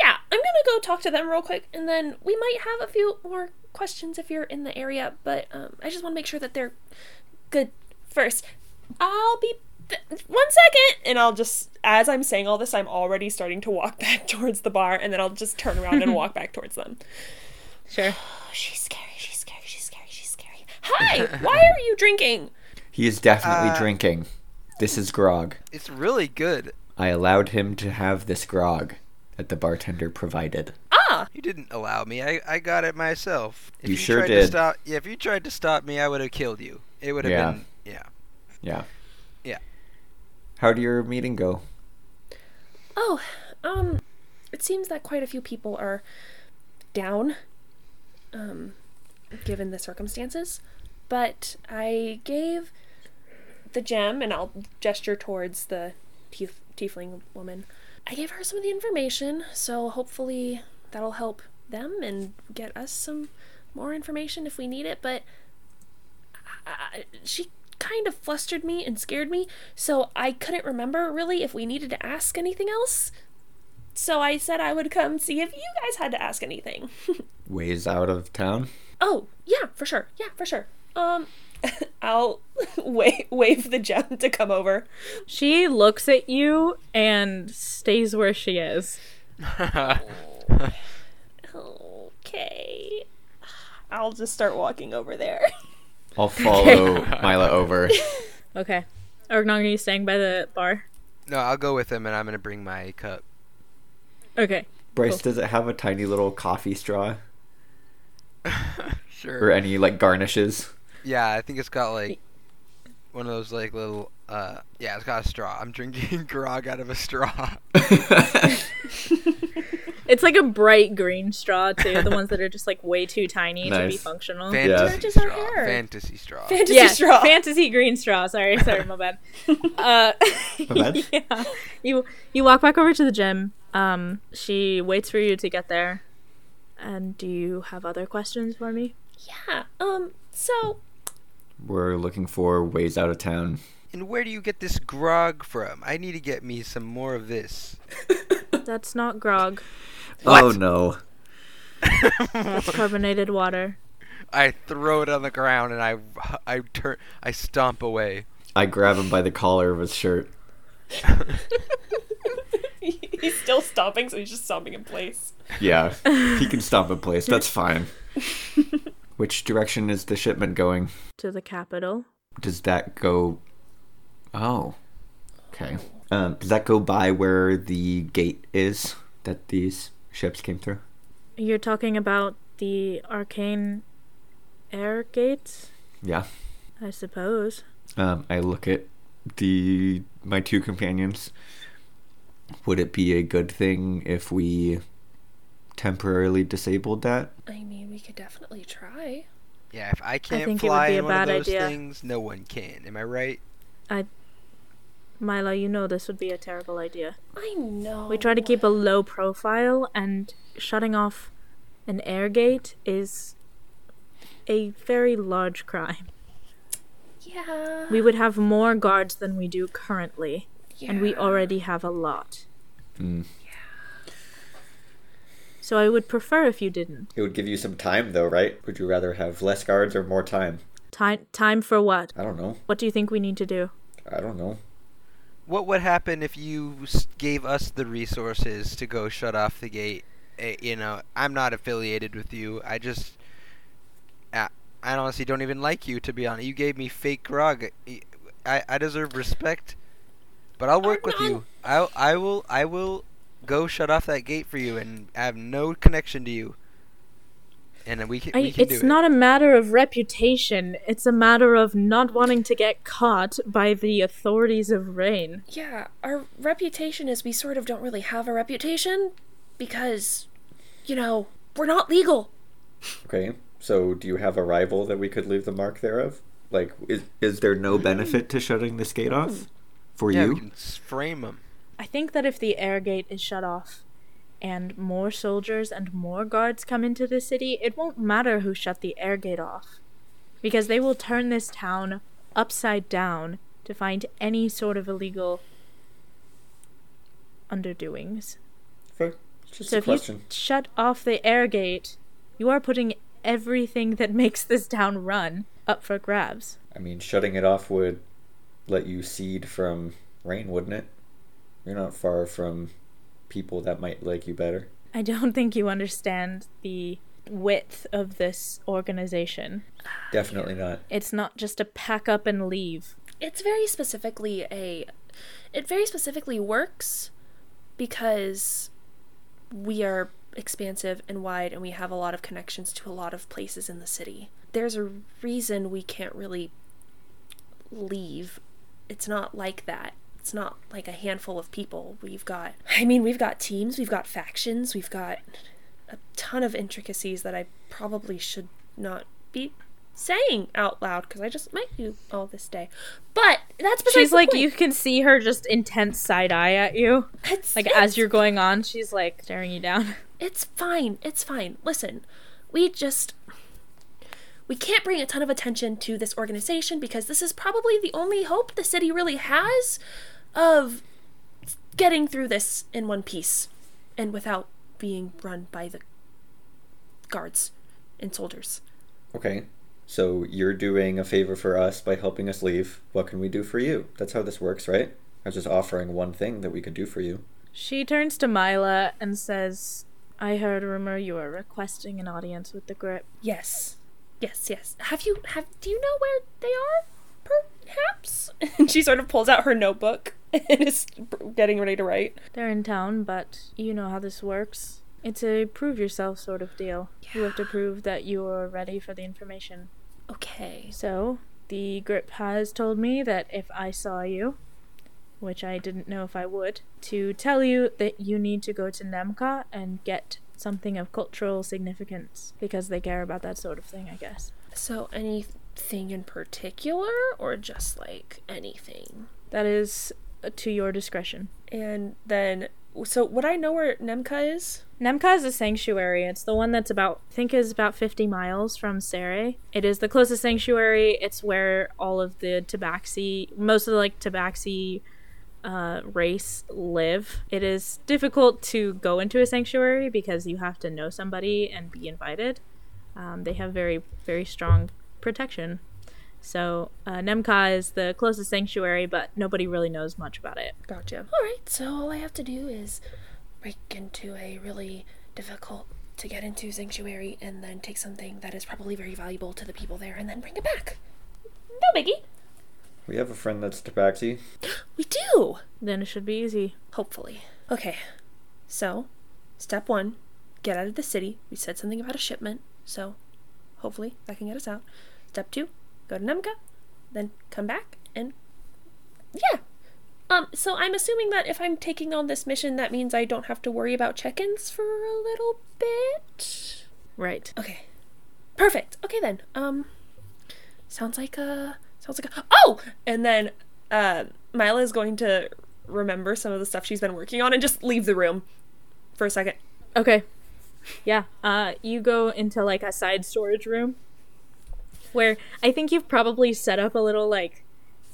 Yeah, I'm gonna go talk to them real quick and then we might have a few more questions if you're in the area, but um, I just wanna make sure that they're good first. I'll be th- one second and I'll just as I'm saying all this I'm already starting to walk back towards the bar and then I'll just turn around and walk back towards them. sure. She's scary, she's scary, she's scary, she's scary. Hi! Why are you drinking? He is definitely Uh, drinking. This is grog. it's really good. I allowed him to have this grog that the bartender provided. Ah! You didn't allow me. I, I got it myself. If You sure tried To did. stop, yeah, if you tried to stop me, I would have killed you. It would have Yeah. been yeah. Yeah. Yeah. How'd your meeting go? Oh, um, it seems that quite a few people are down, um, given the circumstances. But I gave the gem, and I'll gesture towards the tief- tiefling woman. I gave her some of the information, so hopefully that'll help them and get us some more information if we need it. But I, she kind of flustered me and scared me, so I couldn't remember really if we needed to ask anything else. So I said I would come see if you guys had to ask anything. Ways out of town? oh, yeah, for sure. Yeah, for sure. Um, I'll wave, wave the gem to come over. She looks at you and stays where she is. Okay. I'll just start walking over there. I'll follow Myla over. Okay. Arg'nong, are you staying by the bar? no, I'll go with him, and I'm gonna bring my cup. Okay. Bryce, Cool. does it have a tiny little coffee straw sure. or any like garnishes? Yeah, I think it's got like one of those like little. Uh Yeah, it's got a straw. I'm drinking grog out of a straw. It's like a bright green straw too. The ones that are just like way too tiny to be functional. Fantasy Matches our straw. hair. Fantasy straw. Fantasy yeah, straw. fantasy green straw. Sorry, sorry, my bad. Uh, bad? yeah, you you walk back over to the gym. Um, she waits for you to get there. And do you have other questions for me? yeah. Um. So We're looking for ways out of town. And where do you get this grog from? I need to get me some more of this. That's not grog. Oh, what? Oh no. That's carbonated water. I throw it on the ground and I I turn I stomp away. I grab him by the collar of his shirt. he's still stomping, so he's just stomping in place. Yeah, he can stop in place. That's fine. Which direction is the shipment going? To the capital. Does that go? Oh, okay. Um, does that go by where the gate is that these ships came through? You're talking about the arcane air gates, Yeah. I suppose. Um, I look at the my two companions. Would it be a good thing if we temporarily disabled that? I mean, we could definitely try. Yeah, if I can't think it would fly be a in one of those idea. things, no one can. Am I right? Myla, you know this would be a terrible idea. I know. We try to keep a low profile, and shutting off an air gate is a very large crime. Yeah. We would have more guards than we do currently, and we already have a lot. Mm. So I would prefer if you didn't. It would give you some time, though, right? Would you rather have less guards or more time? Time time for what? I don't know. What do you think we need to do? I don't know. What would happen if you gave us the resources to go shut off the gate? You know, I'm not affiliated with you. I just, I, I honestly don't even like you to be honest. You gave me fake grog. I, I deserve respect, but I'll work with Arg'nong! you. I, I will, I will go shut off that gate for you, and I have no connection to you. And then we can, we I, can do it's it. not a matter of reputation. It's a matter of not wanting to get caught by the authorities of Reine. Yeah, our reputation is we sort of don't really have a reputation because, you know, we're not legal. Okay. So, do you have a rival that we could leave the mark thereof? Like, is is there no mm. benefit to shutting this gate off mm. for yeah, you? we can frame them. I think that if the air gate is shut off and more soldiers and more guards come into the city, it won't matter who shut the air gate off. Because they will turn this town upside down to find any sort of illegal underdoings. It's just So a if you shut off the air gate, you are putting everything that makes this town run up for grabs. I mean, shutting it off would let you seed from Reine, wouldn't it? You're not far from people that might like you better. I don't think you understand the width of this organization. Definitely not. It's not just a pack up and leave. It's very specifically a. It very specifically works because we are expansive and wide and we have a lot of connections to a lot of places in the city. There's a reason we can't really leave. It's not like that. It's not like a handful of people. We've got, I mean, we've got teams, we've got factions, we've got a ton of intricacies that I probably should not be saying out loud because I just might do all this day. But that's besides She's like, point. you can see her just intense side eye at you. It's, Like, it's, as you're going on, she's like staring you down. It's fine. It's fine. Listen, we just. We can't bring a ton of attention to this organization because this is probably the only hope the city really has of getting through this in one piece and without being run by the guards and soldiers. Okay. So you're doing a favor for us by helping us leave. What can we do for you? That's how this works, right? I was just offering one thing that we could do for you. She turns to Myla and says, I heard a rumor you are requesting an audience with the grip. Yes. Yes, yes. Have you have do you know where they are? Perhaps? And she sort of pulls out her notebook and is getting ready to write. They're in town, but you know how this works. It's a prove yourself sort of deal. You have to prove that you're ready for the information. Okay. So, the grip has told me that if I saw you, which I didn't know if I would, to tell you that you need to go to Nemka and get something of cultural significance because they care about that sort of thing, I guess. So anything in particular, or just like anything? That is to your discretion. And then, so would I know where Nemka is? Nemka is a sanctuary. It's the one that's about, I think, is about 50 miles from Sere. It is the closest sanctuary. It's where all of the Tabaxi, most of the like Tabaxi uh, race live. It is difficult to go into a sanctuary because you have to know somebody and be invited. Um, they have very, very strong protection. So uh, Nemka is the closest sanctuary, but nobody really knows much about it. Gotcha. All right, so all I have to do is break into a really difficult to get into sanctuary and then take something that is probably very valuable to the people there and then bring it back. No biggie. We have a friend that's Tabaxi. We do. Then it should be easy. Hopefully. Okay. So, step one, get out of the city. We said something about a shipment, so hopefully that can get us out. Step two, go to Nemka, then come back and yeah. Um, so I'm assuming that if I'm taking on this mission, that means I don't have to worry about check-ins for a little bit. Right. Okay. Perfect. Okay then. Um sounds like a sounds like a Oh! And then uh Myla is going to remember some of the stuff she's been working on and just leave the room for a second. Okay. Yeah. Uh, you go into like a side storage room where I think you've probably set up a little like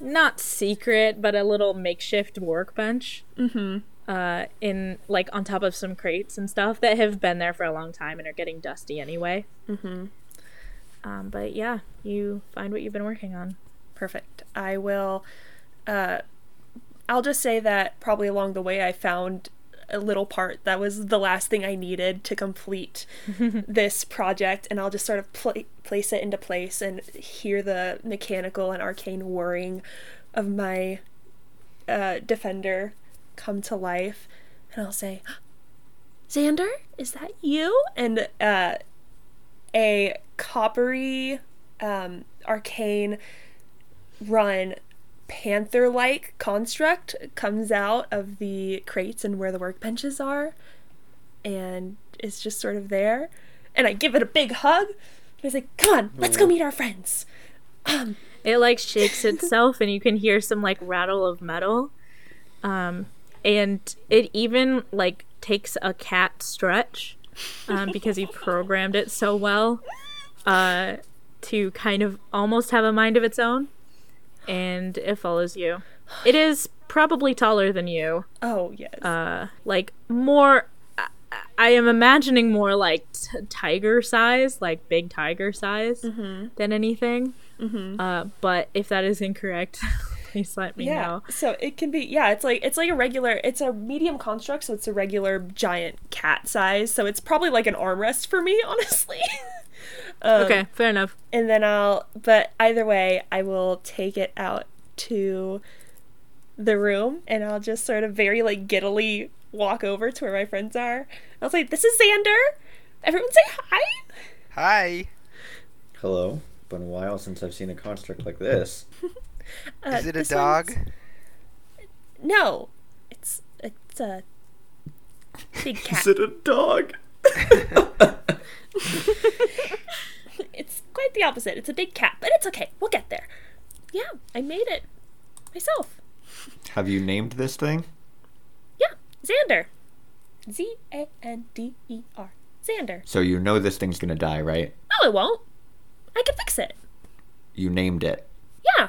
not secret but a little makeshift workbench. Mm-hmm. Uh, in like on top of some crates and stuff that have been there for a long time and are getting dusty anyway. Mm-hmm. Um, but yeah, you find what you've been working on. Perfect. I will uh I'll just say that probably along the way I found a little part that was the last thing I needed to complete this project, and I'll just sort of pla- place it into place and hear the mechanical and arcane whirring of my uh, defender come to life, and I'll say, "Xander, is that you?" And uh, a coppery, um, arcane run panther like construct comes out of the crates and where the workbenches are and is just sort of there. And I give it a big hug. And I say, Come on, let's go meet our friends. Um, It like shakes itself and you can hear some like rattle of metal. Um, and it even like takes a cat stretch um, because he programmed it so well uh, to kind of almost have a mind of its own. And it follows you. It is probably taller than you. oh, yes. Uh, like more. I, I am imagining more like t- tiger size, like big tiger size, than anything. mm-hmm. Uh, but if that is incorrect, please let me Yeah. know. So it can be yeah, it's like it's like a regular it's a medium construct, so it's a regular giant cat size. So it's probably like an armrest for me, honestly. Um, okay, fair enough. and then I'll but either way, I will take it out to the room and I'll just sort of very like giddily walk over to where my friends are. I'll say, This is Xander. Everyone say hi. Hi. Hello. Been a while since I've seen a construct like this. Uh, Is it a dog? one's- No. It's it's a big cat. Is it a dog? It's quite the opposite. It's a big cat, but it's okay. We'll get there. Yeah, I made it myself. Have you named this thing? Yeah, Xander. Z A N D E R. Xander. So you know this thing's gonna die, right? No, it won't. I can fix it. You named it. Yeah.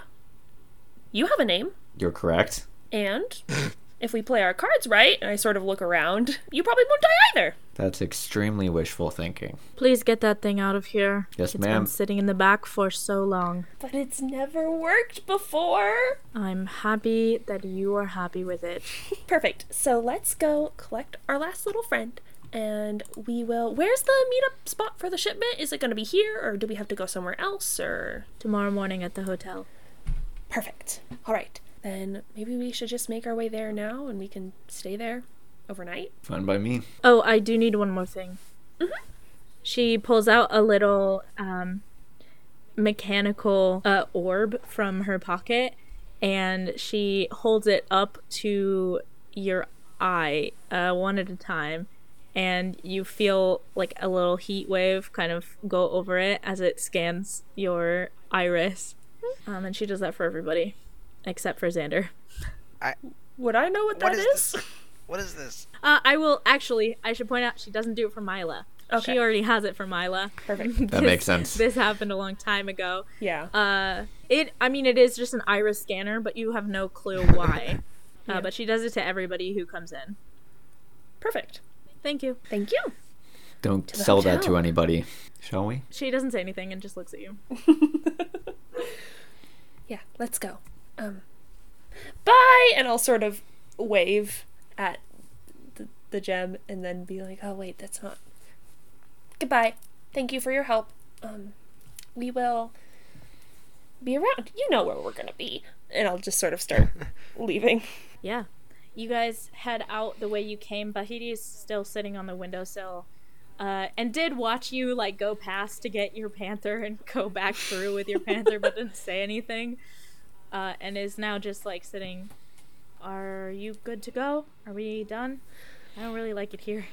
You have a name. You're correct. And if we play our cards right, and I sort of look around, you probably won't die either. That's extremely wishful thinking. Please get that thing out of here. Yes, It's ma'am. been sitting in the back for so long. But it's never worked before. I'm happy that you are happy with it. Perfect. So let's go collect our last little friend. And we will. Where's the meetup spot for the shipment? Is it going to be here, or do we have to go somewhere else, or. Tomorrow morning at the hotel. Perfect. All right. Then maybe we should just make our way there now and we can stay there overnight. Fine by me. Oh, I do need one more thing. She pulls out a little um, mechanical uh, orb from her pocket and she holds it up to your eye uh, one at a time and you feel like a little heat wave kind of go over it as it scans your iris um, and she does that for everybody except for xander Would I know what What that is? is? What is this? uh, i will actually i should point out she doesn't do it for Myla Okay. she already has it for Myla Perfect. That makes sense. this happened a long time ago Yeah. Uh, it. I mean, it is just an iris scanner, but you have no clue why. Yeah. uh, but she does it to everybody who comes in. Perfect. Thank you. Thank you. Don't the sell that to anybody, shall we? She doesn't say anything and just looks at you. Yeah, let's go. Um, bye, and I'll sort of wave at the, the gem, and then be like, "Oh wait, that's not." Goodbye. Thank you for your help. Um, we will be around. You know where we're gonna be, and I'll just sort of start leaving. Yeah. You guys head out the way you came. Bahiti is still sitting on the windowsill. Uh, and did watch you like go past to get your panther and go back through with your panther, but didn't say anything. Uh, and is now just like sitting. Are you good to go? Are we done? I don't really like it here.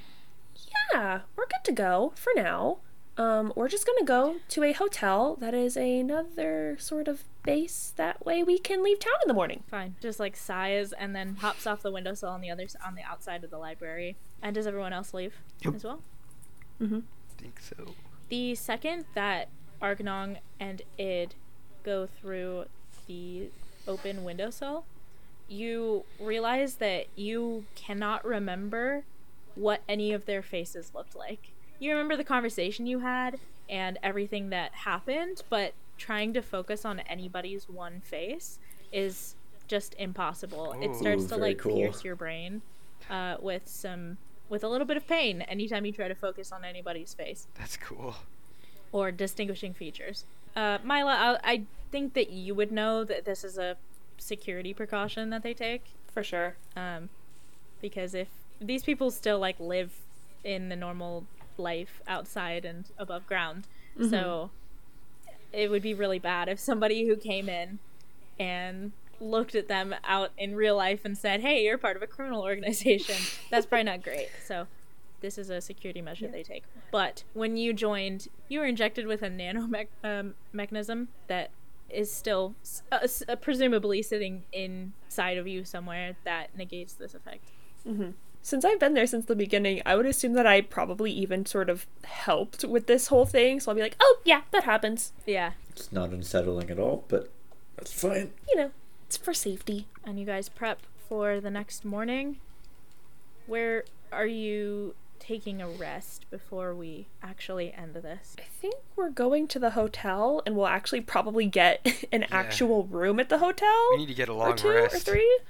Yeah, we're good to go for now. Um, we're just gonna go to a hotel that is another sort of base. That way we can leave town in the morning. Fine. Just like sighs and then hops off the windowsill on the other on the outside of the library. And does everyone else leave Yep. as well? Mm-hmm. I think so. The second that Arg'nong and Id go through the open windowsill, you realize that you cannot remember what any of their faces looked like. You remember the conversation you had and everything that happened, but trying to focus on anybody's one face is just impossible. it starts to like cool. pierce your brain uh, with some with a little bit of pain anytime you try to focus on anybody's face That's cool. or distinguishing features. Uh, Myla, I, I think that you would know that this is a security precaution that they take, For sure. um, because if these people still like live in the normal life outside and above ground, so it would be really bad if somebody who came in and looked at them out in real life and said, "Hey, you're part of a criminal organization." That's probably not great. So this is a security measure they take. But when you joined, you were injected with a nano um, mechanism that is still uh, s- uh, presumably sitting inside of you somewhere that negates this effect. Since I've been there since the beginning, I would assume that I probably even sort of helped with this whole thing. So I'll be like, "Oh yeah, that happens." Yeah. It's not unsettling at all, but that's fine. You know, it's for safety. And you guys prep for the next morning. Where are you taking a rest before we actually end this? I think we're going to the hotel, and we'll actually probably get an actual room at the hotel. We need to get a long or long two or rest. three,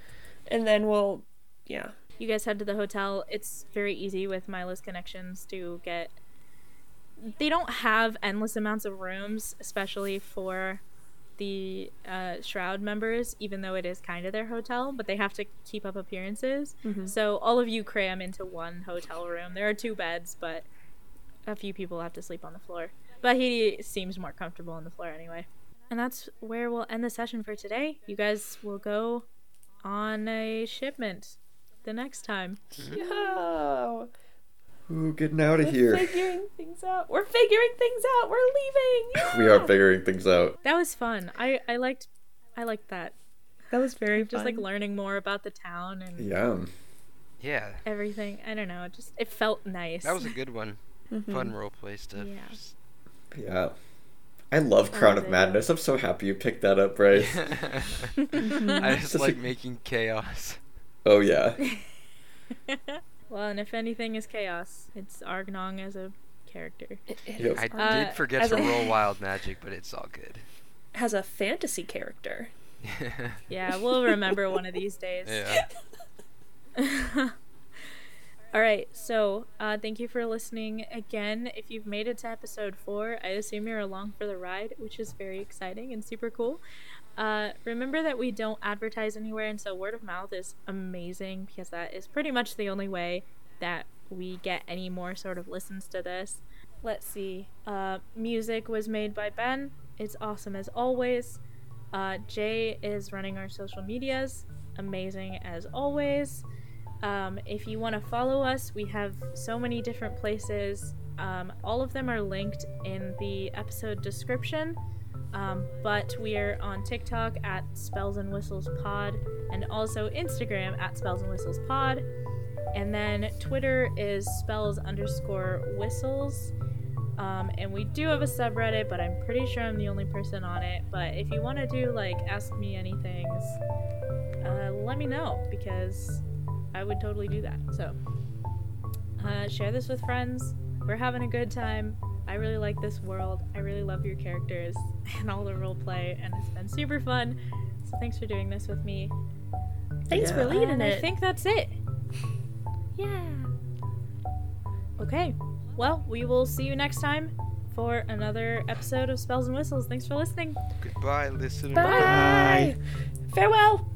and then we'll, yeah. You guys head to the hotel. It's very easy with Myla's connections to get. They don't have endless amounts of rooms, especially for the uh, Shroud members, even though it is kind of their hotel, but they have to keep up appearances. So all of you cram into one hotel room. There are two beds, but a few people have to sleep on the floor. But he seems more comfortable on the floor anyway. And that's where we'll end the session for today. You guys will go on a shipment the next time. Yo, Ooh, getting out of we're here. figuring things out. We're figuring things out. We're leaving. We are figuring things out. That was fun. I I liked I liked that. That was very Just like learning more about the town and Yeah. Yeah, everything. I don't know. It just it felt nice. that was a good one. Mm-hmm. Fun role play stuff. Yeah. Just- Yeah. I love Crown of they Madness. I'm so happy you picked that up, Bryce. I just Such a- like making chaos. oh yeah. Well, and if anything is chaos, it's Arg'nong as a character. It, it Yep. is I. Uh, did forget as to a- roll wild magic, but it's all good. has a fantasy character. Yeah, we'll remember one of these days. yeah. All right, so uh, thank you for listening again. If you've made it to episode four, I assume you're along for the ride, which is very exciting and super cool. Uh, remember that we don't advertise anywhere, and so word of mouth is amazing because that is pretty much the only way that we get any more sort of listens to this. Let's see. Uh, music was made by Ben. It's awesome as always. Uh, Jay is running our social medias. Amazing as always. Um, if you want to follow us, we have so many different places. Um, all of them are linked in the episode description. Um, but we are on TikTok at Spells and Whistles Pod and also Instagram at Spells and Whistles Pod. And then Twitter is spells underscore whistles. Um, and we do have a subreddit, but I'm pretty sure I'm the only person on it. But if you want to do like ask me anything, uh, let me know because I would totally do that. So uh, share this with friends. We're having a good time. I really like this world. I really love your characters and all the roleplay, and it's been super fun. So thanks for doing this with me. Thanks for leading And I think that's it. Yeah. Okay. Well, we will see you next time for another episode of Spells and Whistles. Thanks for listening. Goodbye, listener. Bye. Farewell.